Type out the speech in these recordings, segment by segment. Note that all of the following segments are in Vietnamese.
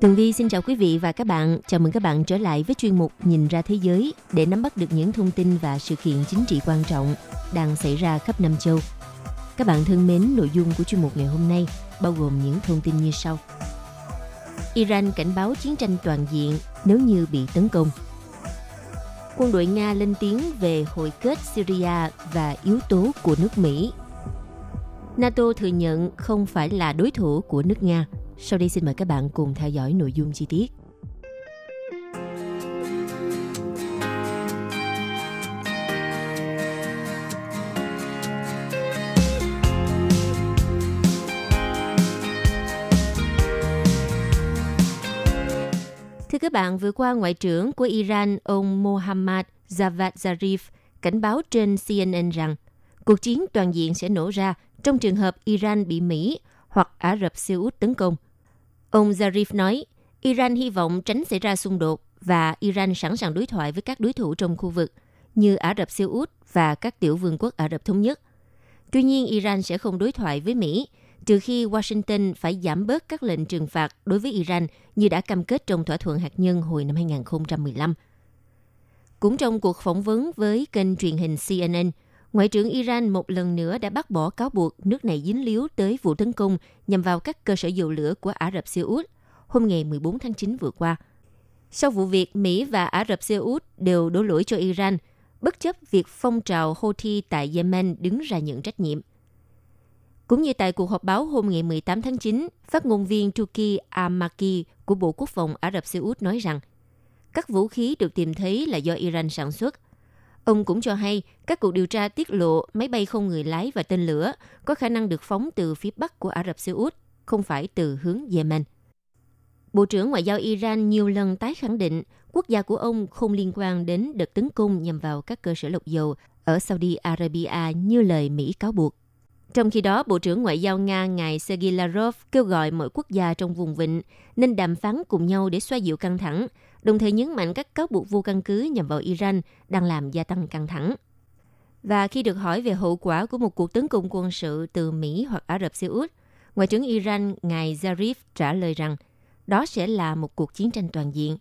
Tường Vi xin chào quý vị và các bạn. Chào mừng các bạn trở lại với chuyên mục Nhìn ra thế giới để nắm bắt được những thông tin và sự kiện chính trị quan trọng đang xảy ra khắp năm châu. Các bạn thân mến, nội dung của chuyên mục ngày hôm nay bao gồm những thông tin như sau. Iran cảnh báo chiến tranh toàn diện nếu như bị tấn công. Quân đội Nga lên tiếng về hội kết Syria và yếu tố của nước Mỹ. NATO thừa nhận không phải là đối thủ của nước Nga – sau đây xin mời các bạn cùng theo dõi nội dung chi tiết. Thưa các bạn, vừa qua Ngoại trưởng của Iran, ông Mohammad Javad Zarif cảnh báo trên CNN rằng cuộc chiến toàn diện sẽ nổ ra trong trường hợp Iran bị Mỹ hoặc Ả Rập Xê Út tấn công – Ông Zarif nói, Iran hy vọng tránh xảy ra xung đột và Iran sẵn sàng đối thoại với các đối thủ trong khu vực như Ả Rập Xê Út và các tiểu vương quốc Ả Rập Thống Nhất. Tuy nhiên, Iran sẽ không đối thoại với Mỹ trừ khi Washington phải giảm bớt các lệnh trừng phạt đối với Iran như đã cam kết trong thỏa thuận hạt nhân hồi năm 2015. Cũng trong cuộc phỏng vấn với kênh truyền hình CNN, Ngoại trưởng Iran một lần nữa đã bác bỏ cáo buộc nước này dính líu tới vụ tấn công nhằm vào các cơ sở dầu lửa của Ả Rập Xê Út hôm ngày 14 tháng 9 vừa qua. Sau vụ việc, Mỹ và Ả Rập Xê Út đều đổ lỗi cho Iran, bất chấp việc phong trào Houthi tại Yemen đứng ra nhận trách nhiệm. Cũng như tại cuộc họp báo hôm ngày 18 tháng 9, phát ngôn viên Tuki Amaki của Bộ Quốc phòng Ả Rập Xê Út nói rằng các vũ khí được tìm thấy là do Iran sản xuất – Ông cũng cho hay các cuộc điều tra tiết lộ máy bay không người lái và tên lửa có khả năng được phóng từ phía bắc của Ả Rập Xê Út, không phải từ hướng Yemen. Bộ trưởng Ngoại giao Iran nhiều lần tái khẳng định quốc gia của ông không liên quan đến đợt tấn công nhằm vào các cơ sở lọc dầu ở Saudi Arabia như lời Mỹ cáo buộc. Trong khi đó, Bộ trưởng Ngoại giao Nga ngài Sergei Lavrov kêu gọi mọi quốc gia trong vùng vịnh nên đàm phán cùng nhau để xoa dịu căng thẳng, đồng thời nhấn mạnh các cáo buộc vô căn cứ nhằm vào Iran đang làm gia tăng căng thẳng. Và khi được hỏi về hậu quả của một cuộc tấn công quân sự từ Mỹ hoặc Ả Rập Xê Út, Ngoại trưởng Iran ngài Zarif trả lời rằng đó sẽ là một cuộc chiến tranh toàn diện.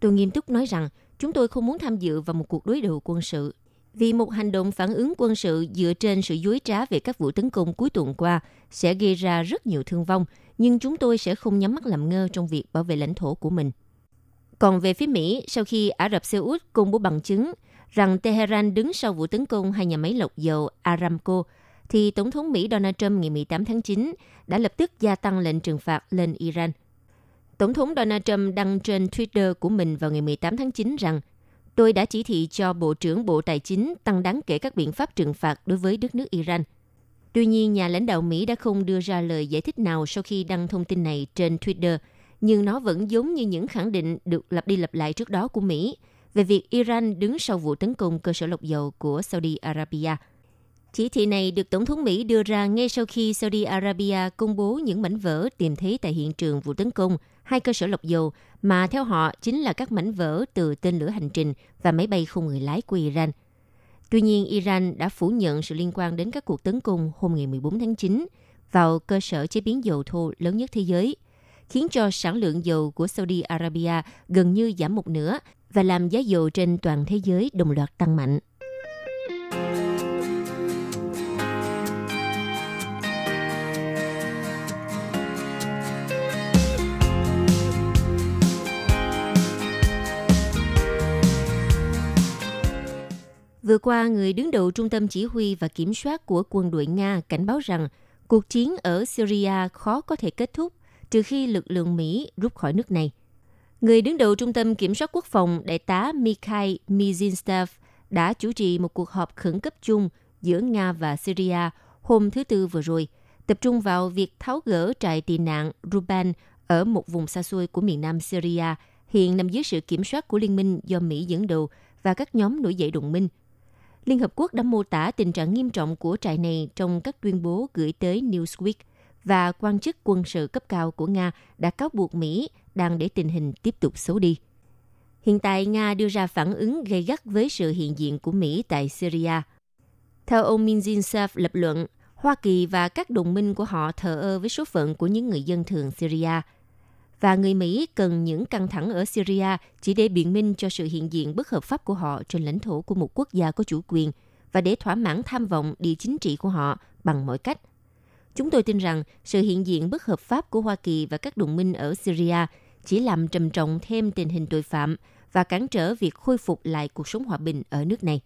Tôi nghiêm túc nói rằng chúng tôi không muốn tham dự vào một cuộc đối đầu quân sự vì một hành động phản ứng quân sự dựa trên sự dối trá về các vụ tấn công cuối tuần qua sẽ gây ra rất nhiều thương vong, nhưng chúng tôi sẽ không nhắm mắt làm ngơ trong việc bảo vệ lãnh thổ của mình. Còn về phía Mỹ, sau khi Ả Rập Xê Út công bố bằng chứng rằng Tehran đứng sau vụ tấn công hai nhà máy lọc dầu Aramco, thì Tổng thống Mỹ Donald Trump ngày 18 tháng 9 đã lập tức gia tăng lệnh trừng phạt lên Iran. Tổng thống Donald Trump đăng trên Twitter của mình vào ngày 18 tháng 9 rằng tôi đã chỉ thị cho Bộ trưởng Bộ Tài chính tăng đáng kể các biện pháp trừng phạt đối với đất nước Iran. Tuy nhiên, nhà lãnh đạo Mỹ đã không đưa ra lời giải thích nào sau khi đăng thông tin này trên Twitter, nhưng nó vẫn giống như những khẳng định được lặp đi lặp lại trước đó của Mỹ về việc Iran đứng sau vụ tấn công cơ sở lọc dầu của Saudi Arabia. Chỉ thị này được Tổng thống Mỹ đưa ra ngay sau khi Saudi Arabia công bố những mảnh vỡ tìm thấy tại hiện trường vụ tấn công hai cơ sở lọc dầu mà theo họ chính là các mảnh vỡ từ tên lửa hành trình và máy bay không người lái của Iran. Tuy nhiên, Iran đã phủ nhận sự liên quan đến các cuộc tấn công hôm ngày 14 tháng 9 vào cơ sở chế biến dầu thô lớn nhất thế giới, khiến cho sản lượng dầu của Saudi Arabia gần như giảm một nửa và làm giá dầu trên toàn thế giới đồng loạt tăng mạnh. Vừa qua, người đứng đầu Trung tâm Chỉ huy và Kiểm soát của quân đội Nga cảnh báo rằng cuộc chiến ở Syria khó có thể kết thúc trừ khi lực lượng Mỹ rút khỏi nước này. Người đứng đầu Trung tâm Kiểm soát Quốc phòng, Đại tá Mikhail Mizinstev đã chủ trì một cuộc họp khẩn cấp chung giữa Nga và Syria hôm thứ Tư vừa rồi, tập trung vào việc tháo gỡ trại tị nạn Ruban ở một vùng xa xôi của miền nam Syria, hiện nằm dưới sự kiểm soát của liên minh do Mỹ dẫn đầu và các nhóm nổi dậy đồng minh. Liên Hợp Quốc đã mô tả tình trạng nghiêm trọng của trại này trong các tuyên bố gửi tới Newsweek và quan chức quân sự cấp cao của Nga đã cáo buộc Mỹ đang để tình hình tiếp tục xấu đi. Hiện tại, Nga đưa ra phản ứng gây gắt với sự hiện diện của Mỹ tại Syria. Theo ông Minzinsev lập luận, Hoa Kỳ và các đồng minh của họ thờ ơ với số phận của những người dân thường Syria. Và người Mỹ cần những căng thẳng ở Syria chỉ để biện minh cho sự hiện diện bất hợp pháp của họ trên lãnh thổ của một quốc gia có chủ quyền và để thỏa mãn tham vọng địa chính trị của họ bằng mọi cách. Chúng tôi tin rằng sự hiện diện bất hợp pháp của Hoa Kỳ và các đồng minh ở Syria chỉ làm trầm trọng thêm tình hình tội phạm và cản trở việc khôi phục lại cuộc sống hòa bình ở nước này.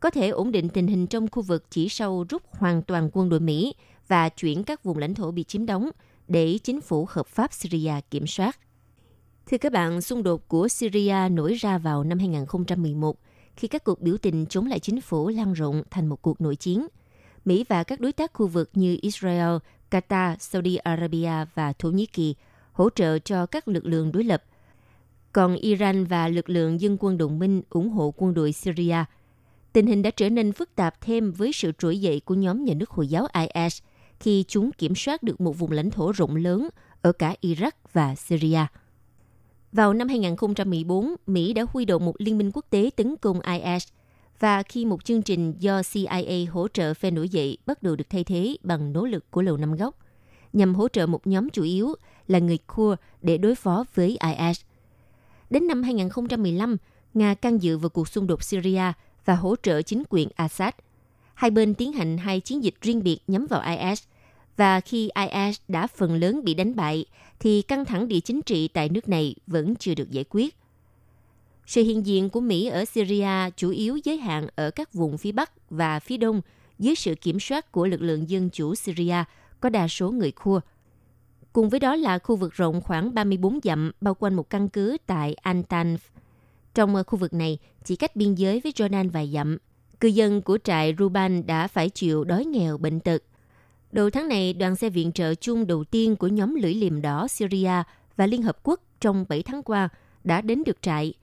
Có thể ổn định tình hình trong khu vực chỉ sau rút hoàn toàn quân đội Mỹ và chuyển các vùng lãnh thổ bị chiếm đóng để chính phủ hợp pháp Syria kiểm soát. Thưa các bạn, xung đột của Syria nổi ra vào năm 2011 khi các cuộc biểu tình chống lại chính phủ lan rộng thành một cuộc nội chiến. Mỹ và các đối tác khu vực như Israel, Qatar, Saudi Arabia và Thổ Nhĩ Kỳ hỗ trợ cho các lực lượng đối lập. Còn Iran và lực lượng dân quân đồng minh ủng hộ quân đội Syria. Tình hình đã trở nên phức tạp thêm với sự trỗi dậy của nhóm nhà nước Hồi giáo IS khi chúng kiểm soát được một vùng lãnh thổ rộng lớn ở cả Iraq và Syria. Vào năm 2014, Mỹ đã huy động một liên minh quốc tế tấn công IS và khi một chương trình do CIA hỗ trợ phe nổi dậy bắt đầu được thay thế bằng nỗ lực của Lầu Năm Góc, nhằm hỗ trợ một nhóm chủ yếu là người Kurd để đối phó với IS. Đến năm 2015, Nga can dự vào cuộc xung đột Syria và hỗ trợ chính quyền Assad. Hai bên tiến hành hai chiến dịch riêng biệt nhắm vào IS – và khi IS đã phần lớn bị đánh bại, thì căng thẳng địa chính trị tại nước này vẫn chưa được giải quyết. Sự hiện diện của Mỹ ở Syria chủ yếu giới hạn ở các vùng phía Bắc và phía Đông dưới sự kiểm soát của lực lượng dân chủ Syria có đa số người Khua. Cùng với đó là khu vực rộng khoảng 34 dặm bao quanh một căn cứ tại Antanf. Trong ờ, khu vực này, chỉ cách biên giới với Jordan vài dặm, cư dân của trại Ruban đã phải chịu đói nghèo bệnh tật Đầu tháng này, đoàn xe viện trợ chung đầu tiên của nhóm lưỡi liềm đỏ Syria và Liên Hợp Quốc trong 7 tháng qua đã đến được trại.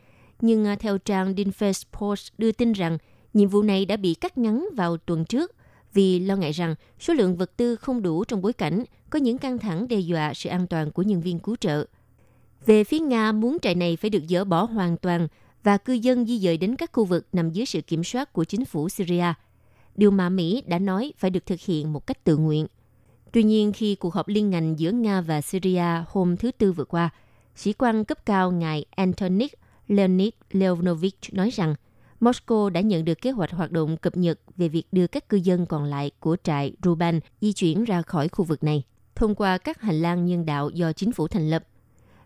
Nhưng à, theo trang Dinfest Post đưa tin rằng nhiệm vụ này đã bị cắt ngắn vào tuần trước vì lo ngại rằng số lượng vật tư không đủ trong bối cảnh có những căng thẳng đe dọa sự an toàn của nhân viên cứu trợ. Về phía Nga muốn trại này phải được dỡ bỏ hoàn toàn và cư dân di dời đến các khu vực nằm dưới sự kiểm soát của chính phủ Syria – điều mà Mỹ đã nói phải được thực hiện một cách tự nguyện. Tuy nhiên, khi cuộc họp liên ngành giữa Nga và Syria hôm thứ Tư vừa qua, sĩ quan cấp cao ngài Antonik Leonid Leonovich nói rằng Moscow đã nhận được kế hoạch hoạt động cập nhật về việc đưa các cư dân còn lại của trại Ruban di chuyển ra khỏi khu vực này thông qua các hành lang nhân đạo do chính phủ thành lập.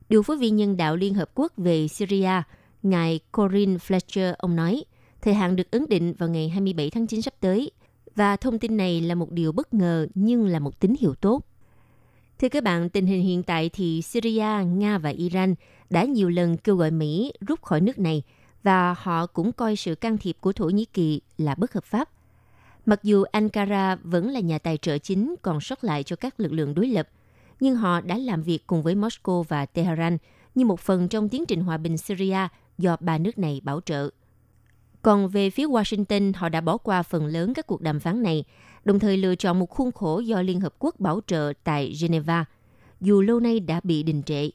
Điều phối viên nhân đạo Liên Hợp Quốc về Syria, ngài Corinne Fletcher, ông nói – Thời hạn được ấn định vào ngày 27 tháng 9 sắp tới. Và thông tin này là một điều bất ngờ nhưng là một tín hiệu tốt. Thưa các bạn, tình hình hiện tại thì Syria, Nga và Iran đã nhiều lần kêu gọi Mỹ rút khỏi nước này và họ cũng coi sự can thiệp của Thổ Nhĩ Kỳ là bất hợp pháp. Mặc dù Ankara vẫn là nhà tài trợ chính còn sót lại cho các lực lượng đối lập, nhưng họ đã làm việc cùng với Moscow và Tehran như một phần trong tiến trình hòa bình Syria do ba nước này bảo trợ. Còn về phía Washington, họ đã bỏ qua phần lớn các cuộc đàm phán này, đồng thời lựa chọn một khuôn khổ do Liên Hợp Quốc bảo trợ tại Geneva, dù lâu nay đã bị đình trệ.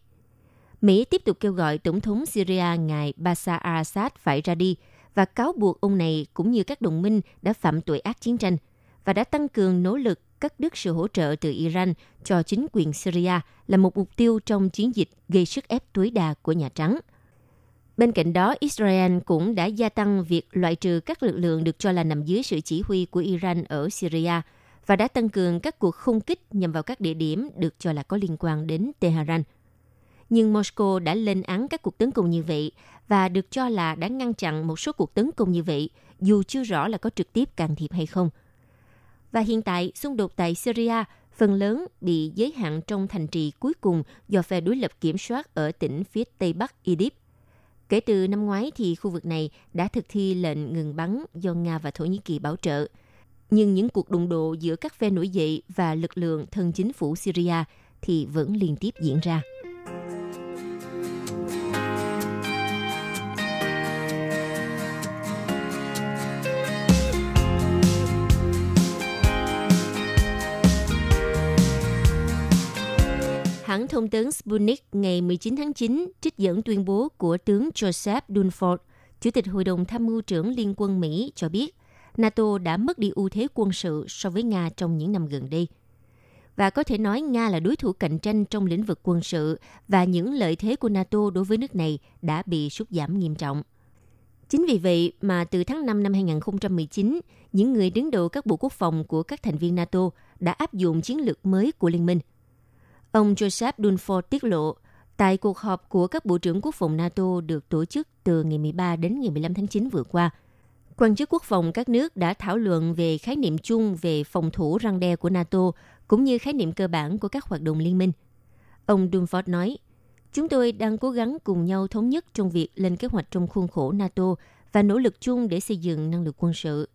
Mỹ tiếp tục kêu gọi Tổng thống Syria ngài Bashar al-Assad phải ra đi và cáo buộc ông này cũng như các đồng minh đã phạm tội ác chiến tranh và đã tăng cường nỗ lực cắt đứt sự hỗ trợ từ Iran cho chính quyền Syria là một mục tiêu trong chiến dịch gây sức ép tối đa của Nhà Trắng – Bên cạnh đó, Israel cũng đã gia tăng việc loại trừ các lực lượng được cho là nằm dưới sự chỉ huy của Iran ở Syria và đã tăng cường các cuộc không kích nhằm vào các địa điểm được cho là có liên quan đến Tehran. Nhưng Moscow đã lên án các cuộc tấn công như vậy và được cho là đã ngăn chặn một số cuộc tấn công như vậy, dù chưa rõ là có trực tiếp can thiệp hay không. Và hiện tại, xung đột tại Syria phần lớn bị giới hạn trong thành trì cuối cùng do phe đối lập kiểm soát ở tỉnh phía tây bắc Idlib Kể từ năm ngoái thì khu vực này đã thực thi lệnh ngừng bắn do Nga và Thổ Nhĩ Kỳ bảo trợ. Nhưng những cuộc đụng độ giữa các phe nổi dậy và lực lượng thân chính phủ Syria thì vẫn liên tiếp diễn ra. Hãng thông tấn Sputnik ngày 19 tháng 9 trích dẫn tuyên bố của tướng Joseph Dunford, Chủ tịch Hội đồng Tham mưu trưởng Liên quân Mỹ cho biết NATO đã mất đi ưu thế quân sự so với Nga trong những năm gần đây. Và có thể nói Nga là đối thủ cạnh tranh trong lĩnh vực quân sự và những lợi thế của NATO đối với nước này đã bị sút giảm nghiêm trọng. Chính vì vậy mà từ tháng 5 năm 2019, những người đứng đầu các bộ quốc phòng của các thành viên NATO đã áp dụng chiến lược mới của liên minh – Ông Joseph Dunford tiết lộ, tại cuộc họp của các bộ trưởng quốc phòng NATO được tổ chức từ ngày 13 đến ngày 15 tháng 9 vừa qua, quan chức quốc phòng các nước đã thảo luận về khái niệm chung về phòng thủ răng đe của NATO cũng như khái niệm cơ bản của các hoạt động liên minh. Ông Dunford nói, Chúng tôi đang cố gắng cùng nhau thống nhất trong việc lên kế hoạch trong khuôn khổ NATO và nỗ lực chung để xây dựng năng lực quân sự.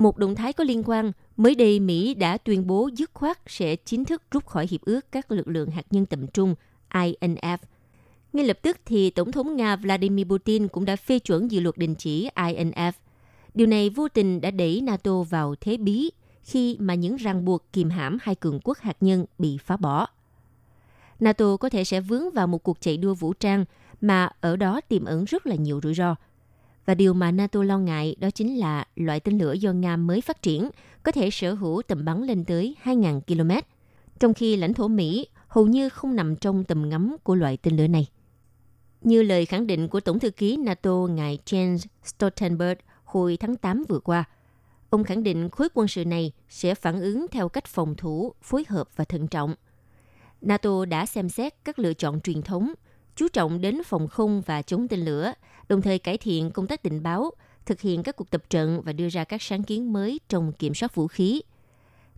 Một động thái có liên quan, mới đây Mỹ đã tuyên bố dứt khoát sẽ chính thức rút khỏi hiệp ước các lực lượng hạt nhân tầm trung INF. Ngay lập tức thì Tổng thống Nga Vladimir Putin cũng đã phê chuẩn dự luật đình chỉ INF. Điều này vô tình đã đẩy NATO vào thế bí khi mà những ràng buộc kìm hãm hai cường quốc hạt nhân bị phá bỏ. NATO có thể sẽ vướng vào một cuộc chạy đua vũ trang mà ở đó tiềm ẩn rất là nhiều rủi ro – và điều mà NATO lo ngại đó chính là loại tên lửa do Nga mới phát triển có thể sở hữu tầm bắn lên tới 2.000 km, trong khi lãnh thổ Mỹ hầu như không nằm trong tầm ngắm của loại tên lửa này. Như lời khẳng định của Tổng thư ký NATO ngài Jens Stoltenberg hồi tháng 8 vừa qua, ông khẳng định khối quân sự này sẽ phản ứng theo cách phòng thủ, phối hợp và thận trọng. NATO đã xem xét các lựa chọn truyền thống, chú trọng đến phòng không và chống tên lửa đồng thời cải thiện công tác tình báo, thực hiện các cuộc tập trận và đưa ra các sáng kiến mới trong kiểm soát vũ khí.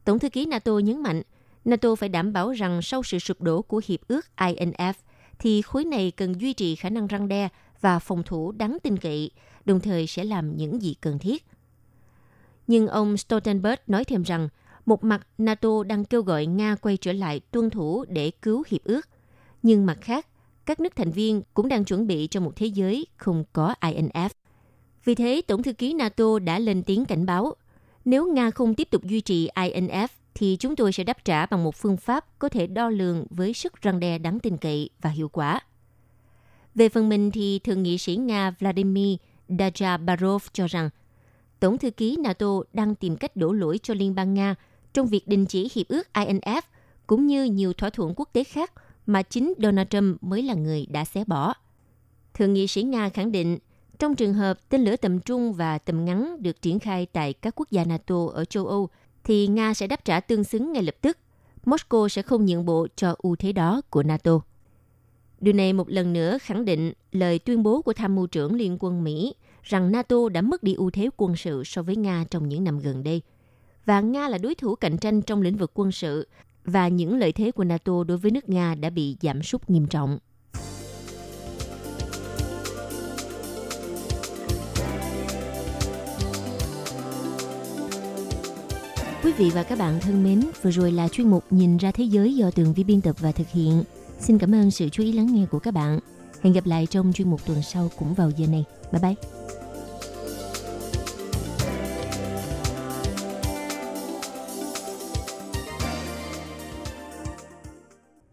Tổng thư ký NATO nhấn mạnh, NATO phải đảm bảo rằng sau sự sụp đổ của hiệp ước INF, thì khối này cần duy trì khả năng răng đe và phòng thủ đáng tin cậy, đồng thời sẽ làm những gì cần thiết. Nhưng ông Stoltenberg nói thêm rằng, một mặt NATO đang kêu gọi Nga quay trở lại tuân thủ để cứu hiệp ước, nhưng mặt khác, các nước thành viên cũng đang chuẩn bị cho một thế giới không có INF. Vì thế, Tổng thư ký NATO đã lên tiếng cảnh báo, nếu Nga không tiếp tục duy trì INF thì chúng tôi sẽ đáp trả bằng một phương pháp có thể đo lường với sức răng đe đáng tin cậy và hiệu quả. Về phần mình thì Thượng nghị sĩ Nga Vladimir Dajabarov cho rằng Tổng thư ký NATO đang tìm cách đổ lỗi cho Liên bang Nga trong việc đình chỉ hiệp ước INF cũng như nhiều thỏa thuận quốc tế khác mà chính Donald Trump mới là người đã xé bỏ. Thượng nghị sĩ Nga khẳng định, trong trường hợp tên lửa tầm trung và tầm ngắn được triển khai tại các quốc gia NATO ở châu Âu, thì Nga sẽ đáp trả tương xứng ngay lập tức. Moscow sẽ không nhượng bộ cho ưu thế đó của NATO. Điều này một lần nữa khẳng định lời tuyên bố của tham mưu trưởng Liên quân Mỹ rằng NATO đã mất đi ưu thế quân sự so với Nga trong những năm gần đây. Và Nga là đối thủ cạnh tranh trong lĩnh vực quân sự và những lợi thế của NATO đối với nước Nga đã bị giảm sút nghiêm trọng. Quý vị và các bạn thân mến, vừa rồi là chuyên mục Nhìn ra thế giới do tường vi biên tập và thực hiện. Xin cảm ơn sự chú ý lắng nghe của các bạn. Hẹn gặp lại trong chuyên mục tuần sau cũng vào giờ này. Bye bye!